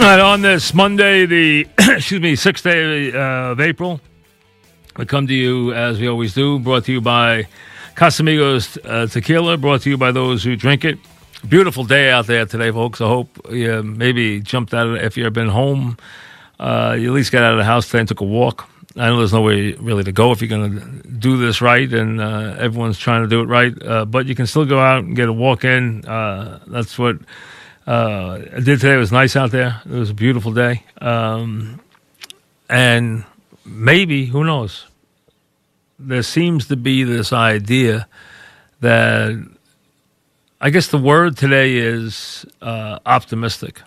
and on this Monday, the excuse me, sixth day uh, of April, we come to you as we always do, brought to you by Casamigos uh, Tequila, brought to you by those who drink it. Beautiful day out there today, folks. I hope you maybe jumped out of, if you've been home, uh, you at least got out of the house today and took a walk I know there's no way really to go if you're going to do this right, and uh, everyone's trying to do it right. Uh, but you can still go out and get a walk in. Uh, that's what uh, I did today. It was nice out there. It was a beautiful day, um, and maybe who knows? There seems to be this idea that I guess the word today is uh, optimistic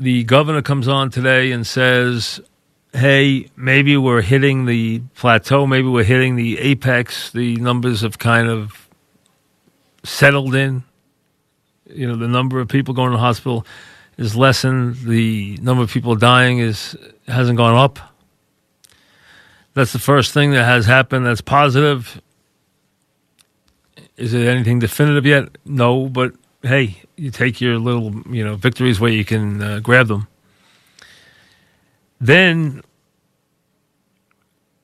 the governor comes on today and says, hey, maybe we're hitting the plateau, maybe we're hitting the apex, the numbers have kind of settled in. You know, the number of people going to the hospital is lessened, the number of people dying is hasn't gone up. That's the first thing that has happened that's positive. Is it anything definitive yet? No, but hey, you take your little, you know, victories where you can uh, grab them. Then,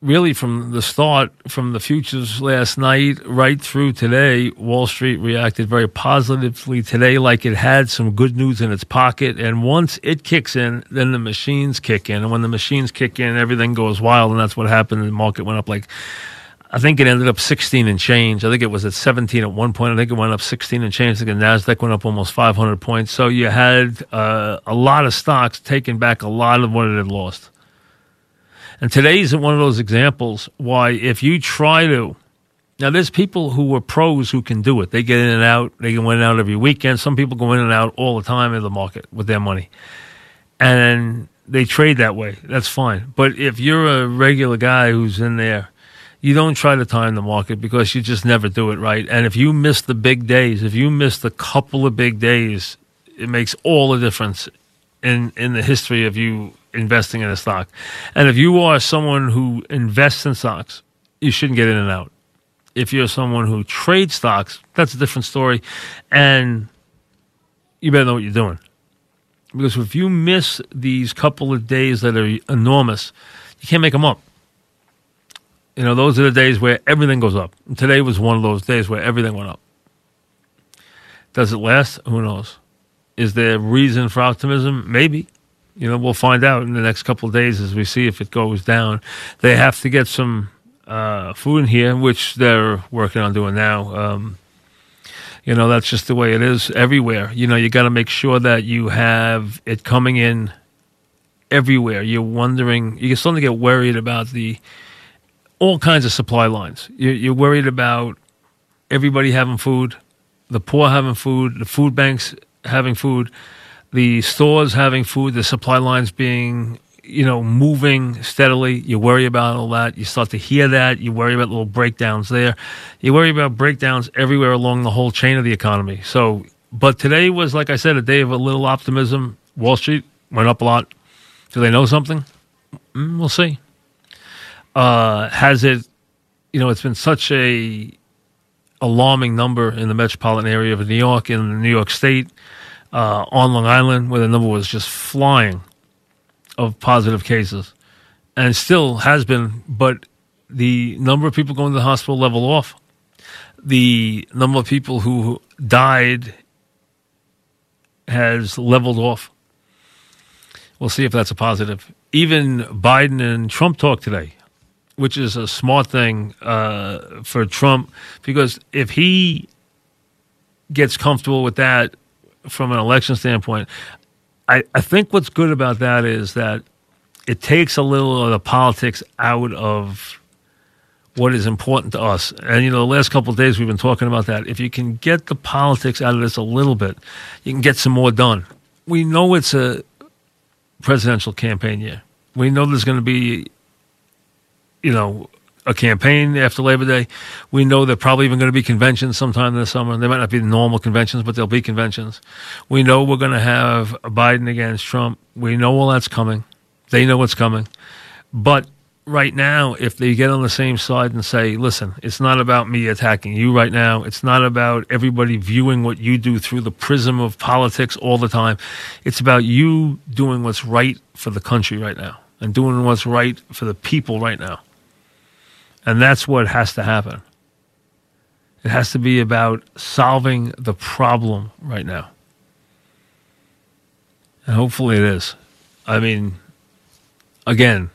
really, from the start, from the futures last night right through today, Wall Street reacted very positively today, like it had some good news in its pocket. And once it kicks in, then the machines kick in. And when the machines kick in, everything goes wild. And that's what happened. The market went up like I think it ended up 16 and change. I think it was at 17 at one point. I think it went up 16 and change. I think the NASDAQ went up almost 500 points. So you had uh, a lot of stocks taking back a lot of what it had lost. And today's one of those examples why if you try to, now there's people who are pros who can do it. They get in and out. They can in and out every weekend. Some people go in and out all the time in the market with their money. And they trade that way. That's fine. But if you're a regular guy who's in there, you don't try to time the market because you just never do it right. And if you miss the big days, if you miss a couple of big days, it makes all the difference in in the history of you investing in a stock. And if you are someone who invests in stocks, you shouldn't get in and out. If you're someone who trades stocks, that's a different story. And you better know what you're doing. Because if you miss these couple of days that are enormous, you can't make them up. You know, those are the days where everything goes up. And today was one of those days where everything went up. Does it last? Who knows? Is there reason for optimism? Maybe. You know, we'll find out in the next couple of days as we see if it goes down. They have to get some uh, food in here, which they're working on doing now. Um, you know, that's just the way it is everywhere. You know, you got to make sure that you have it coming in everywhere. You're wondering, you're starting to get worried about the all kinds of supply lines. You're, you're worried about everybody having food, the poor having food, the food banks having food, the stores having food, the supply lines being you know moving steadily. You worry about all that. You start to hear that. You worry about little breakdowns there. You worry about breakdowns everywhere along the whole chain of the economy. So, but today was like I said, a day of a little optimism. Wall Street went up a lot. Do they know something? Mm, we'll see. Uh, has it, you know, it's been such a alarming number in the metropolitan area of New York, in New York State, uh, on Long Island, where the number was just flying of positive cases, and still has been. But the number of people going to the hospital level off. The number of people who died has leveled off. We'll see if that's a positive. Even Biden and Trump talked today which is a smart thing uh, for Trump because if he gets comfortable with that from an election standpoint, I, I think what's good about that is that it takes a little of the politics out of what is important to us. And you know, the last couple of days we've been talking about that. If you can get the politics out of this a little bit, you can get some more done. We know it's a presidential campaign year. We know there's going to be you know, a campaign after Labor Day. We know there are probably even going to be conventions sometime this summer. They might not be normal conventions, but there'll be conventions. We know we're going to have Biden against Trump. We know all that's coming. They know what's coming. But right now, if they get on the same side and say, listen, it's not about me attacking you right now. It's not about everybody viewing what you do through the prism of politics all the time. It's about you doing what's right for the country right now and doing what's right for the people right now. And that's what has to happen. It has to be about solving the problem right now. And hopefully it is. I mean, again,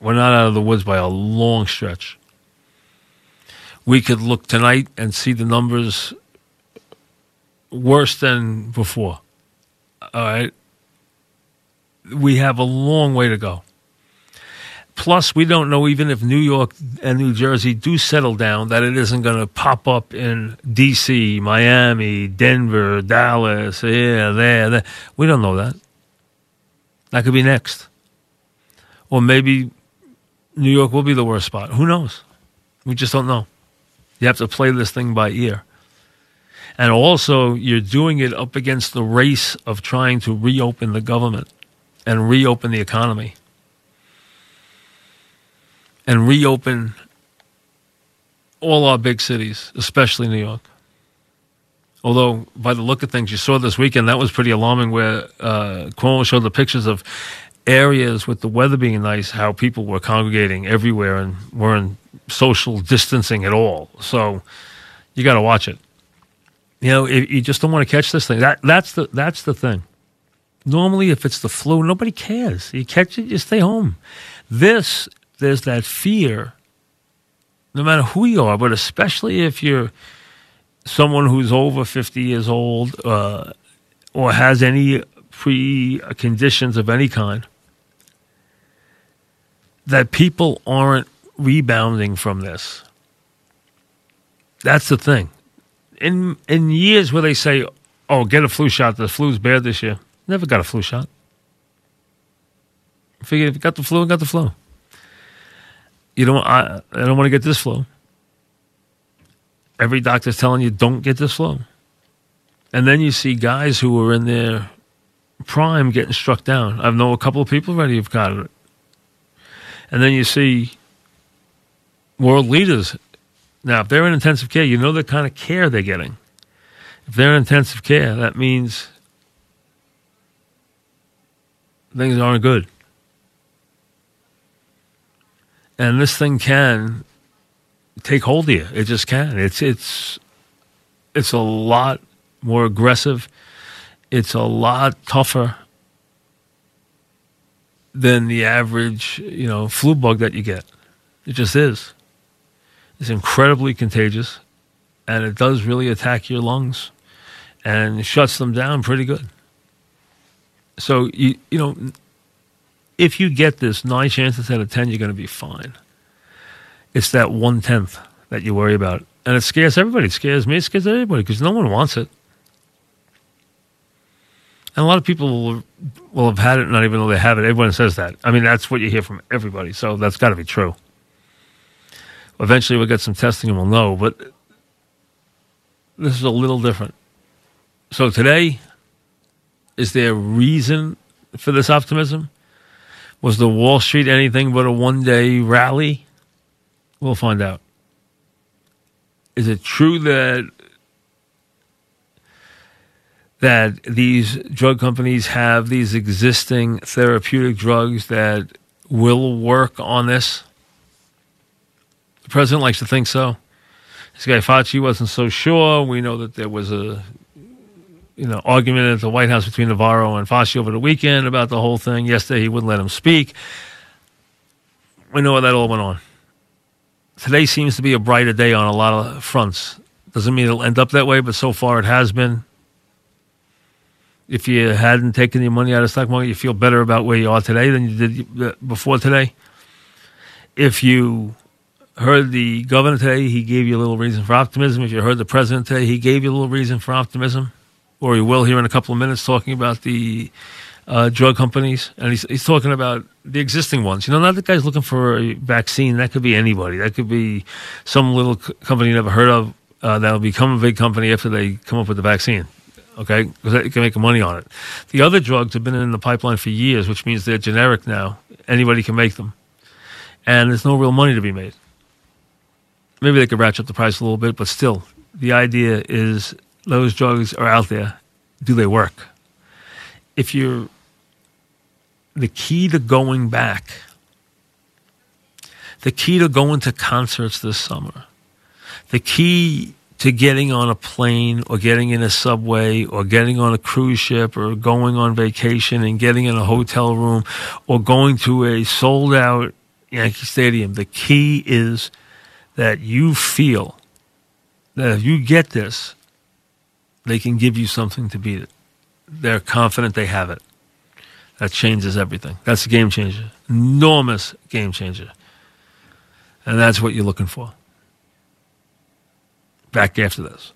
we're not out of the woods by a long stretch. We could look tonight and see the numbers worse than before. All right. We have a long way to go. Plus, we don't know even if New York and New Jersey do settle down that it isn't going to pop up in D.C., Miami, Denver, Dallas, yeah, there, there. We don't know that. That could be next. Or maybe New York will be the worst spot. Who knows? We just don't know. You have to play this thing by ear. And also, you're doing it up against the race of trying to reopen the government and reopen the economy and reopen all our big cities, especially New York. Although, by the look of things, you saw this weekend, that was pretty alarming where uh, Cuomo showed the pictures of areas with the weather being nice, how people were congregating everywhere and weren't social distancing at all. So you got to watch it. You know, you just don't want to catch this thing. That that's the that's the thing. Normally, if it's the flu, nobody cares. You catch it, you stay home. This there's that fear, no matter who you are, but especially if you're someone who's over 50 years old uh, or has any preconditions of any kind that people aren't rebounding from this. That's the thing. In in years where they say, "Oh, get a flu shot. The flu's bad this year." Never got a flu shot. Figured if you got the flu, got the flu. You don't. I, I don't want to get this flu. Every doctor's telling you don't get this flu, and then you see guys who are in their prime getting struck down. I know a couple of people already who've got it. And then you see world leaders. Now, if they're in intensive care, you know the kind of care they're getting. If they're in intensive care, that means things aren't good. And this thing can take hold of you. It just can. It's it's it's a lot more aggressive. It's a lot tougher than the average, you know, flu bug that you get. It just is. It's incredibly contagious, and it does really attack your lungs, and shuts them down pretty good. So you you know, if you get this, nine chances out of ten you're going to be fine. It's that one tenth that you worry about, and it scares everybody. It scares me. It scares everybody because no one wants it. And a lot of people will, will have had it, not even though they have it. Everyone says that. I mean, that's what you hear from everybody. So that's got to be true. Eventually, we'll get some testing and we'll know. But this is a little different. So today, is there a reason for this optimism? Was the Wall Street anything but a one day rally? We'll find out. Is it true that that these drug companies have these existing therapeutic drugs that will work on this? The president likes to think so. This guy Fauci wasn't so sure. We know that there was a you know argument at the White House between Navarro and Fauci over the weekend about the whole thing. Yesterday he wouldn't let him speak. We know how that all went on. Today seems to be a brighter day on a lot of fronts. Doesn't mean it'll end up that way, but so far it has been if you hadn't taken your money out of stock market, you feel better about where you are today than you did before today. If you heard the governor today, he gave you a little reason for optimism. If you heard the president today, he gave you a little reason for optimism. Or he will here in a couple of minutes talking about the uh, drug companies. And he's, he's talking about the existing ones. You know, not the guy's looking for a vaccine. That could be anybody. That could be some little company you never heard of uh, that'll become a big company after they come up with the vaccine okay, because they can make money on it. The other drugs have been in the pipeline for years, which means they're generic now. Anybody can make them. and there's no real money to be made. Maybe they could ratchet up the price a little bit, but still, the idea is those drugs are out there. Do they work? If you're the key to going back, the key to going to concerts this summer, the key to getting on a plane or getting in a subway or getting on a cruise ship or going on vacation and getting in a hotel room or going to a sold out Yankee Stadium. The key is that you feel that if you get this, they can give you something to beat it. They're confident they have it. That changes everything. That's a game changer. Enormous game changer. And that's what you're looking for. Back after this.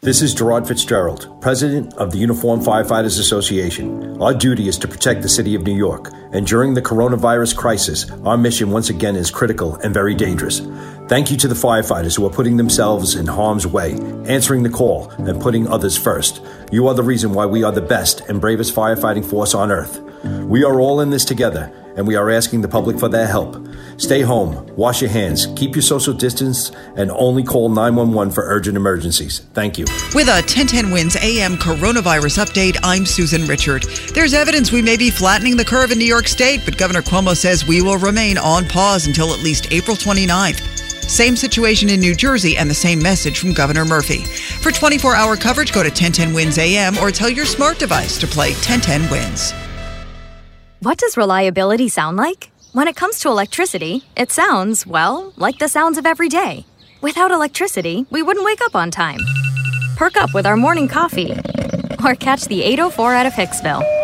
This is Gerard Fitzgerald, President of the Uniformed Firefighters Association. Our duty is to protect the city of New York, and during the coronavirus crisis, our mission once again is critical and very dangerous. Thank you to the firefighters who are putting themselves in harm's way, answering the call, and putting others first. You are the reason why we are the best and bravest firefighting force on earth. We are all in this together, and we are asking the public for their help. Stay home, wash your hands, keep your social distance, and only call 911 for urgent emergencies. Thank you. With a 1010 Wins AM coronavirus update, I'm Susan Richard. There's evidence we may be flattening the curve in New York State, but Governor Cuomo says we will remain on pause until at least April 29th. Same situation in New Jersey and the same message from Governor Murphy. For 24 hour coverage, go to 1010 Wins AM or tell your smart device to play 1010 Wins. What does reliability sound like? When it comes to electricity, it sounds, well, like the sounds of every day. Without electricity, we wouldn't wake up on time. Perk up with our morning coffee. Or catch the 804 out of Hicksville.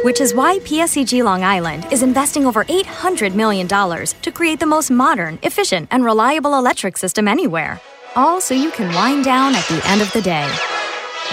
Which is why PSEG Long Island is investing over $800 million to create the most modern, efficient, and reliable electric system anywhere. All so you can wind down at the end of the day.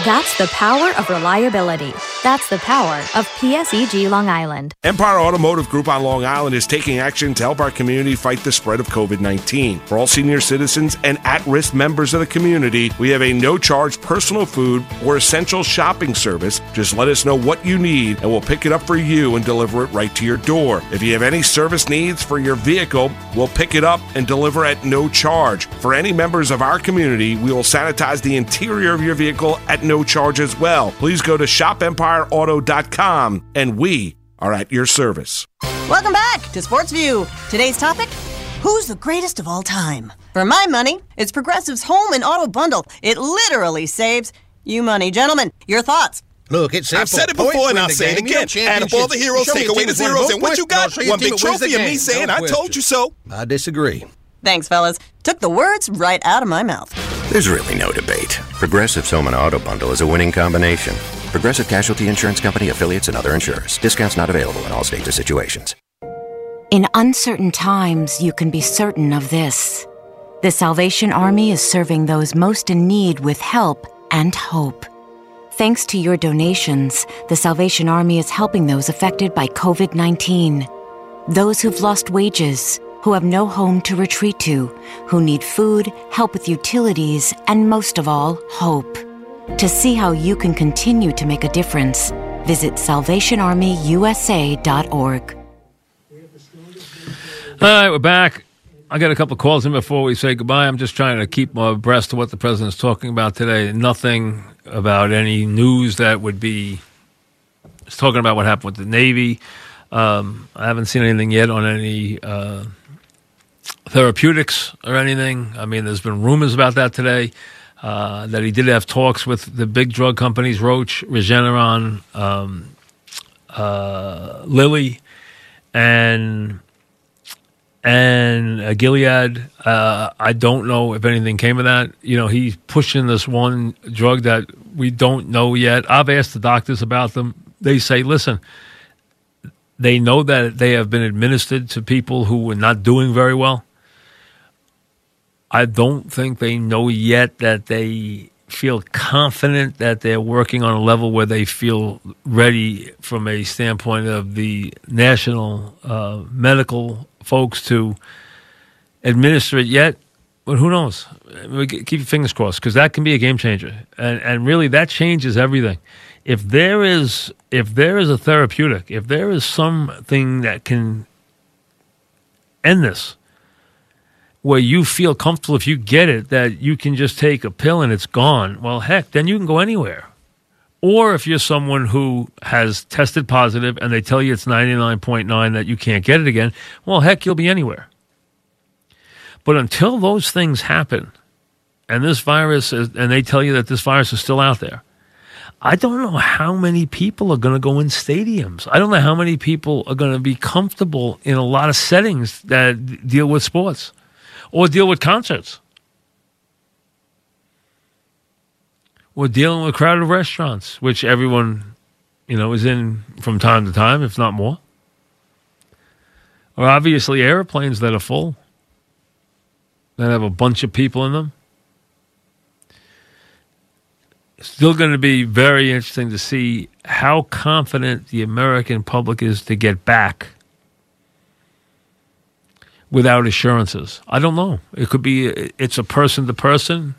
That's the power of reliability. That's the power of PSEG Long Island. Empire Automotive Group on Long Island is taking action to help our community fight the spread of COVID 19. For all senior citizens and at risk members of the community, we have a no charge personal food or essential shopping service. Just let us know what you need and we'll pick it up for you and deliver it right to your door. If you have any service needs for your vehicle, we'll pick it up and deliver at no charge. For any members of our community, we will sanitize the interior of your vehicle at no charge as well. Please go to shopempireauto.com and we are at your service. Welcome back to Sports View. Today's topic Who's the greatest of all time? For my money, it's Progressive's home and auto bundle. It literally saves you money. Gentlemen, your thoughts? Look, it's simple. I've said it Points before and I'll the say it game. Again. Add up all the championships. heroes, take away the that's zeros, and what you got? show you a One big that wins the trophy and me saying, I told you so. I disagree. Thanks, fellas. Took the words right out of my mouth. There's really no debate. Progressive's home and auto bundle is a winning combination. Progressive Casualty Insurance Company affiliates and other insurers. Discounts not available in all states or situations. In uncertain times, you can be certain of this. The Salvation Army is serving those most in need with help and hope. Thanks to your donations, the Salvation Army is helping those affected by COVID 19. Those who've lost wages, who have no home to retreat to, who need food, help with utilities, and most of all, hope. To see how you can continue to make a difference, visit SalvationArmyUSA.org. All right, we're back. I got a couple calls in before we say goodbye. I'm just trying to keep abreast of what the president's talking about today. Nothing about any news that would be. He's talking about what happened with the Navy. Um, I haven't seen anything yet on any uh, therapeutics or anything. I mean, there's been rumors about that today. Uh, that he did have talks with the big drug companies, Roche, Regeneron, um, uh, Lilly, and and uh, Gilead. Uh, I don't know if anything came of that. You know, he's pushing this one drug that we don't know yet. I've asked the doctors about them. They say, listen, they know that they have been administered to people who were not doing very well. I don't think they know yet that they feel confident that they're working on a level where they feel ready from a standpoint of the national uh, medical folks to administer it yet. But who knows? Keep your fingers crossed because that can be a game changer, and and really that changes everything. If there is if there is a therapeutic, if there is something that can end this where you feel comfortable if you get it that you can just take a pill and it's gone, well, heck, then you can go anywhere. Or if you're someone who has tested positive and they tell you it's 99.9 that you can't get it again, well, heck, you'll be anywhere. But until those things happen, and this virus, is, and they tell you that this virus is still out there, I don't know how many people are going to go in stadiums. I don't know how many people are going to be comfortable in a lot of settings that deal with sports or deal with concerts. We're dealing with crowded restaurants, which everyone, you know, is in from time to time, if not more. Or obviously airplanes that are full, that have a bunch of people in them. Still going to be very interesting to see how confident the American public is to get back without assurances. I don't know. It could be it's a person to person.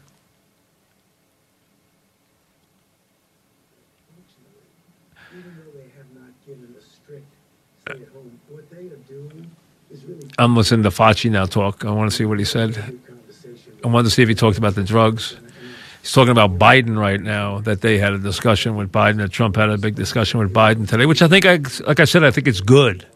I'm listening to Fauci now talk. I want to see what he said. I wanted to see if he talked about the drugs. He's talking about Biden right now. That they had a discussion with Biden. That Trump had a big discussion with Biden today, which I think, I, like I said, I think it's good.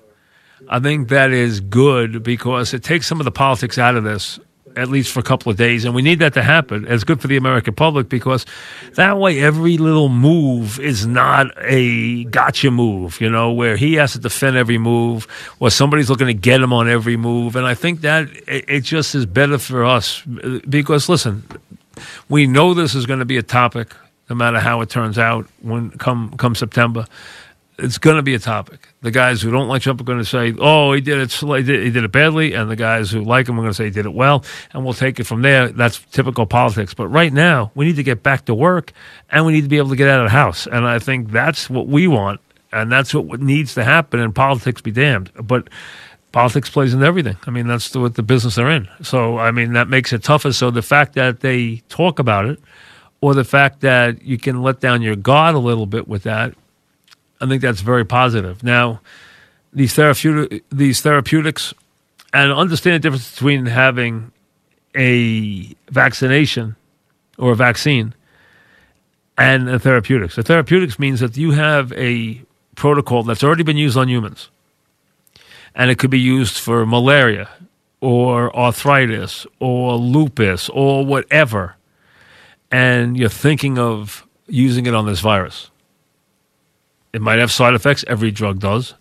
I think that is good because it takes some of the politics out of this, at least for a couple of days. And we need that to happen. It's good for the American public because that way every little move is not a gotcha move, you know, where he has to defend every move or somebody's looking to get him on every move. And I think that it, just is better for us because, listen, we know this is going to be a topic no matter how it turns out when come come September it's going to be a topic. The guys who don't like Trump are going to say, "Oh, he did it. He did it badly," and the guys who like him are going to say he did it well, and we'll take it from there. That's typical politics. But right now, we need to get back to work, and we need to be able to get out of the house. And I think that's what we want, and that's what needs to happen. And politics be damned, but politics plays into everything. I mean, that's what the business they're in. So, I mean, that makes it tougher. So the fact that they talk about it, or the fact that you can let down your guard a little bit with that I think that's very positive. Now, these these therapeutics, and understand the difference between having a vaccination or a vaccine and a therapeutics. The therapeutics means that you have a protocol that's already been used on humans, and it could be used for malaria or arthritis or lupus or whatever, and you're thinking of using it on this virus. It might have side effects. Every drug does.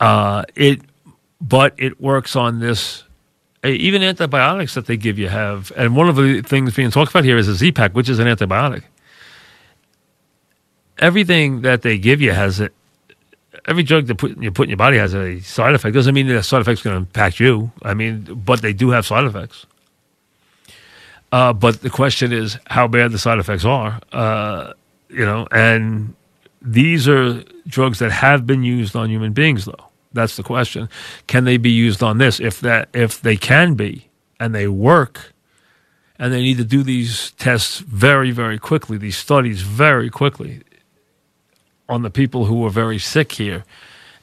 Uh, it, but it works on this. Even antibiotics that they give you have, and one of the things being talked about here is a Z-Pak, which is an antibiotic. Everything that they give you has it. Every drug that put, you put in your body has a side effect. Doesn't mean that side effect's going to impact you. I mean, but they do have side effects. Uh, but the question is how bad the side effects are. Uh, you know, and these are drugs that have been used on human beings, though. That's the question. Can they be used on this? If that, if they can be, and they work, and they need to do these tests very, very quickly, these studies very quickly on the people who are very sick here.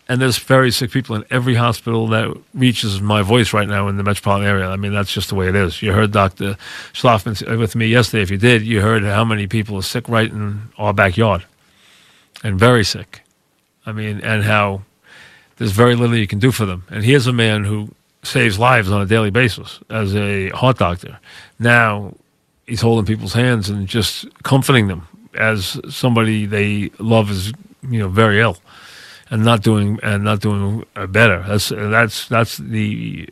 And there's very sick people in every hospital that reaches my voice right now in the metropolitan area. I mean, that's just the way it is. You heard Dr. Schlafman with me yesterday. If you did, you heard how many people are sick right in our backyard and very sick. I mean, and how there's very little you can do for them. And here's a man who saves lives on a daily basis as a heart doctor. Now he's holding people's hands and just comforting them as somebody they love is, you know, very ill and not doing and not doing better. That's that's that's the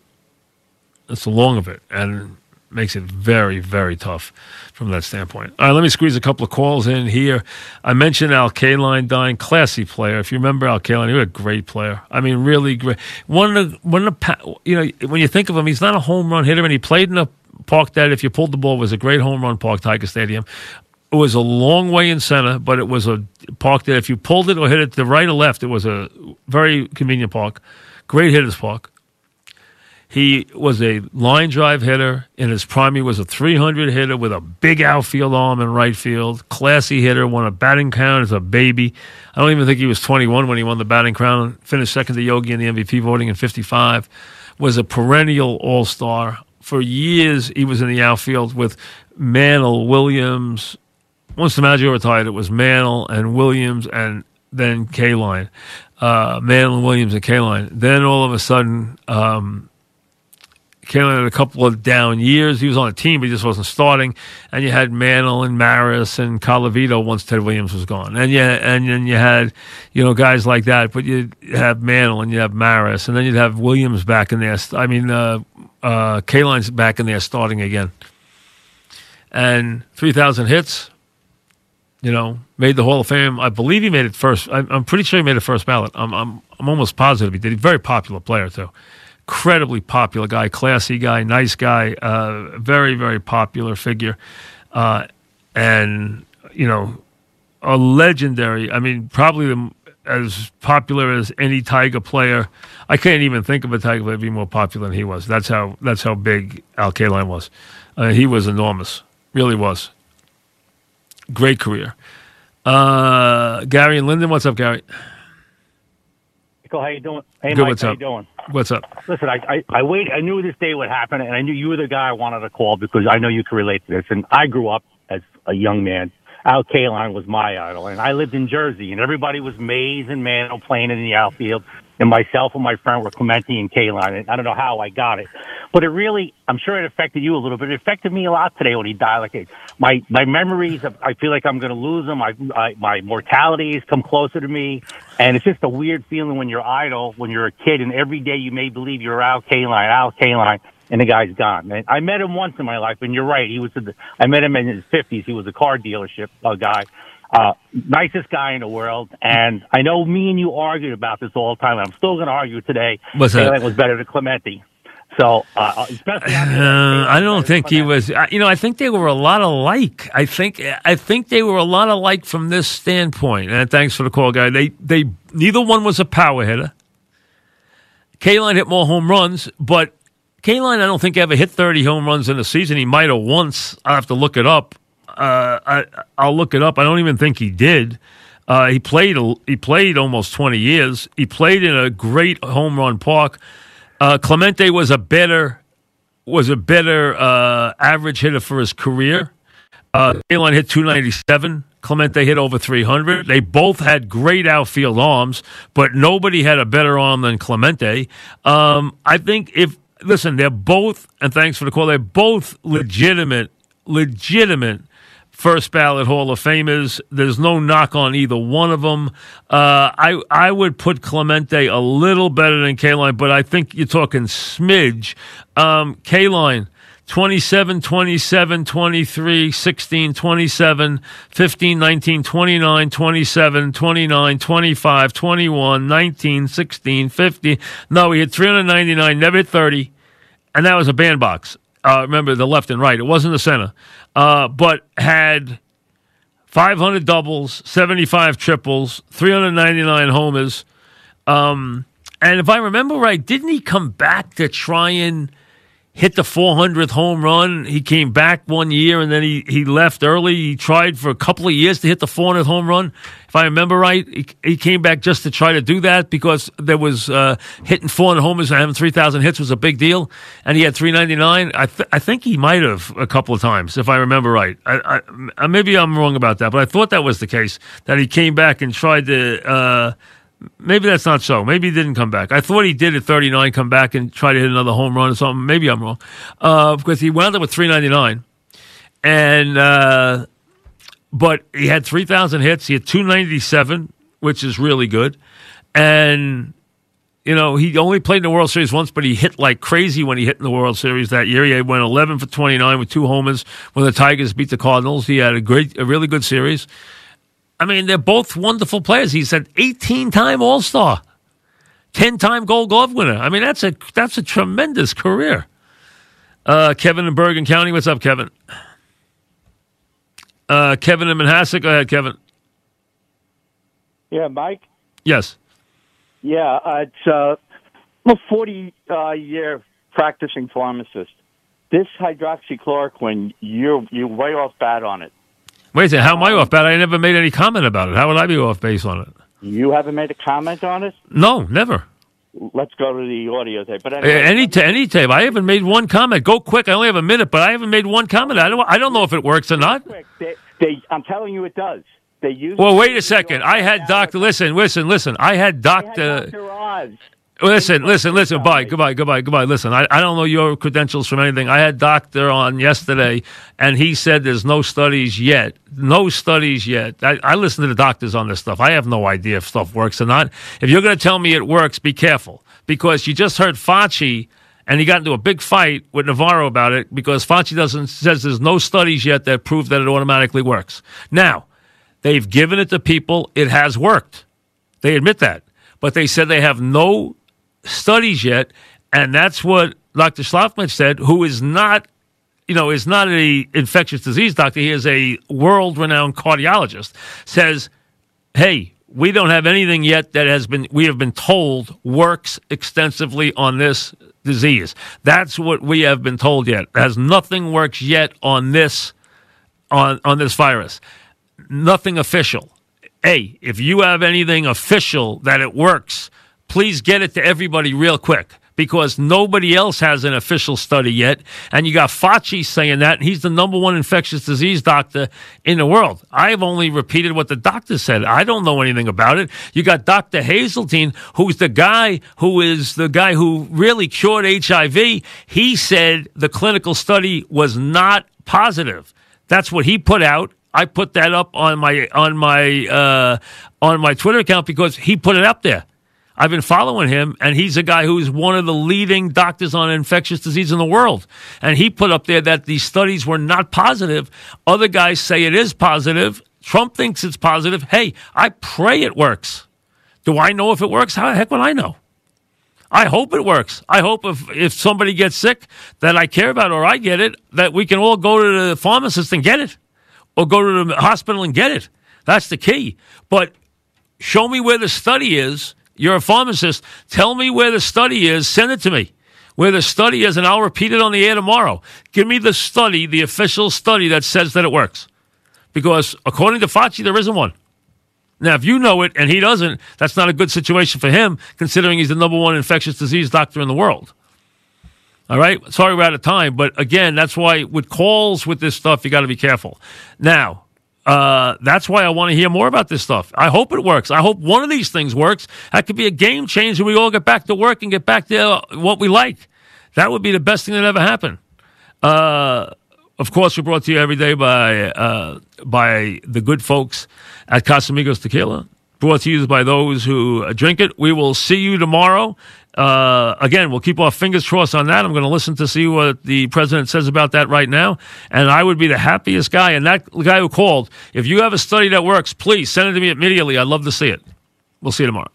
that's the long of it, and makes it very very tough from that standpoint. All right, let me squeeze a couple of calls in here. I mentioned Al Kaline dying, classy player. If you remember Al Kaline, he was a great player. I mean, really great. One of the, one of the, you know, when you think of him, he's not a home run hitter, and he played in a park that, if you pulled the ball, was a great home run park, Tiger Stadium. It was a long way in center, but it was a park that if you pulled it or hit it to the right or left, it was a very convenient park. Great hitters park. He was a line drive hitter. In his prime, he was a 300 hitter with a big outfield arm in right field. Classy hitter, won a batting crown as a baby. I don't even think he was 21 when he won the batting crown. Finished second to Yogi in the MVP voting in 55. was a perennial All Star. For years, he was in the outfield with Mantle, Williams. Once DiMaggio retired, it was Mantle and Williams, and then Kaline. Uh, Mantle, Williams, and Kaline. Then all of a sudden, um, Kaline had a couple of down years. He was on a team, but he just wasn't starting. And you had Mantle and Maris and Colavito once Ted Williams was gone. And yeah, and then you had, you know, guys like that. But you have Mantle and you have Maris, and then you'd have Williams back in there. I mean, uh, uh, Kaline's back in there starting again. And three thousand hits. You know, made the Hall of Fame. I believe he made it first. I'm, pretty sure he made it first ballot. I'm, I'm, I'm almost positive he did. A very popular player too incredibly popular guy, classy guy, nice guy, uh, very, very popular figure. Uh, and, you know, a legendary, I mean, probably the, as popular as any Tiger player. I can't even think of a Tiger player be more popular than he was. That's how, that's how big Al Kaline was. Uh, he was enormous, really was. Great career. Uh, Gary and Linden, what's up, Gary? Michael, how you doing? Hey, Good, Mike, what's how up? you doing? What's up? Listen, I, I I wait. I knew this day would happen, and I knew you were the guy I wanted to call because I know you can relate to this. And I grew up as a young man. Al Kaline was my idol, and I lived in Jersey, and everybody was Mays and Mantle playing in the outfield, and myself and my friend were Clemente and Kaline. And I don't know how I got it, but it really, I'm sure it affected you a little bit. It affected me a lot today when he died. Like my my memories, of, I feel like I'm going to lose them. I, I my mortality has come closer to me, and it's just a weird feeling when you're idle, when you're a kid, and every day you may believe you're Al Kaline, Al Kaline, and the guy's gone. And I met him once in my life, and you're right. He was. A, I met him in his 50s. He was a car dealership guy. Uh, nicest guy in the world. And I know me and you argued about this all the time. And I'm still going to argue today. What's that? Kaline was better than Clemente. So, uh, especially after Uh, I don't think he was. You know, I think they were a lot alike. I think I think they were a lot alike from this standpoint. And thanks for the call, guy. They they neither one was a power hitter. Kaline hit more home runs, but Kaline I don't think ever hit thirty home runs in a season. He might have once. I will have to look it up. Uh, I I'll look it up. I don't even think he did. Uh, he played he played almost twenty years. He played in a great home run park. Uh, Clemente was a better was a better uh, average hitter for his career. Uh, Kaline hit 297. Clemente hit over 300. They both had great outfield arms, but nobody had a better arm than Clemente. Um, I think if listen, they're both, and thanks for the call. They're both legitimate, legitimate first ballot Hall of Famers. There's no knock on either one of them. Uh, I I would put Clemente a little better than Kaline, but I think you're talking smidge. Um, Kaline. 27, 27, 23, 16, 27, 15, 19, 29, 27, 29, 25, 21, 19, 16, 50. No, he hit 399, never hit 30. And that was a bandbox. Uh, remember the left and right. It wasn't the center. Uh, but had 500 doubles, 75 triples, 399 homers. Um, and if I remember right, didn't he come back to try and hit the 400th home run? He came back one year and then he, he left early. He tried for a couple of years to hit the 400th home run. If I remember right, he, he came back just to try to do that because there was uh, hitting 400 homers and having 3,000 hits was a big deal. And he had 399. I, th- I think he might have a couple of times, if I remember right. I, I, maybe I'm wrong about that, but I thought that was the case, that he came back and tried to. Uh, Maybe that's not so. Maybe he didn't come back. I thought he did at 39 come back and try to hit another home run or something. Maybe I'm wrong. Uh, because he wound up with 399. And, uh, but he had 3,000 hits. He had 297, which is really good. And, you know, he only played in the World Series once, but he hit like crazy when he hit in the World Series that year. He went 11 for 29 with two homers when the Tigers beat the Cardinals. He had a great, a really good series. I mean, they're both wonderful players. He's an 18 time All Star, 10 time Gold Glove winner. I mean, that's a that's a tremendous career. Uh, Kevin in Bergen County, what's up, Kevin? Uh, Kevin in Manhasset, go ahead, Kevin. Yeah, Mike. Yes. Yeah, uh, it's uh, I'm a 40 uh, year practicing pharmacist. This hydroxychloroquine, you're you're way off bat on it. Wait a second, how am I off base? I never made any comment about it. How would I be off base on it? You haven't made a comment on it. No, never. let's go to the audio tape. But Uh, anyway, Any ta- any tape. I haven't made one comment. Go quick. I only have a minute, but I haven't made one comment. I don't. I don't know if it works or not. they, they, I'm telling you, it does. They use. Well, wait a second. I had Doctor. Listen, listen, listen. I had Doctor. Dr. Oz. Listen, listen, listen. Bye, goodbye, goodbye, goodbye. Listen, I, I don't know your credentials from anything. I had Doctor on yesterday, and he said there's no studies yet. No studies yet. I, I listen to the doctors on this stuff. I have no idea if stuff works or not. If you're going to tell me it works, be careful because you just heard Fauci, and he got into a big fight with Navarro about it because Fauci doesn't says there's no studies yet that prove that it automatically works. Now, they've given it to people. It has worked. They admit that, but they said they have no studies yet, and that's what Dr. Schlafman said, who is not, you know, is not a infectious disease doctor. He is a world-renowned cardiologist. Says, hey, we don't have anything yet that has been we have been told works extensively on this disease. That's what we have been told yet. Has nothing works yet on this on on this virus. Nothing official. Hey, if you have anything official that it works, please get it to everybody real quick because nobody else has an official study yet. And you got Fauci saying that, and he's the number one infectious disease doctor in the world. I've only repeated what the doctor said. I don't know anything about it. You got Dr. Haseltine, who's the guy who is the guy who really cured HIV. He said the clinical study was not positive. That's what he put out. I put that up on my on my uh, on my Twitter account because he put it up there. I've been following him, and he's a guy who's one of the leading doctors on infectious disease in the world. And he put up there that these studies were not positive. Other guys say it is positive. Trump thinks it's positive. Hey, I pray it works. Do I know if it works? How the heck would I know? I hope it works. I hope if, if somebody gets sick that I care about or I get it, that we can all go to the pharmacist and get it or go to the hospital and get it. That's the key. But show me where the study is. You're a pharmacist. Tell me where the study is. Send it to me. Where the study is, and I'll repeat it on the air tomorrow. Give me the study, the official study that says that it works. Because according to Fauci, there isn't one. Now, if you know it and he doesn't, that's not a good situation for him, considering he's the number one infectious disease doctor in the world. All right. Sorry we're out of time, but again, that's why with calls with this stuff, you got to be careful. Now, uh, that's why I want to hear more about this stuff. I hope it works. I hope one of these things works. That could be a game changer. We all get back to work and get back to uh, what we like. That would be the best thing that ever happened. Uh, of course, we're brought to you every day by uh, by the good folks at Casamigos Tequila. Brought to you by those who drink it. We will see you tomorrow. Uh, again, we'll keep our fingers crossed on that. I'm going to listen to see what the president says about that right now. And I would be the happiest guy. And that guy who called, if you have a study that works, please send it to me immediately. I'd love to see it. We'll see you tomorrow.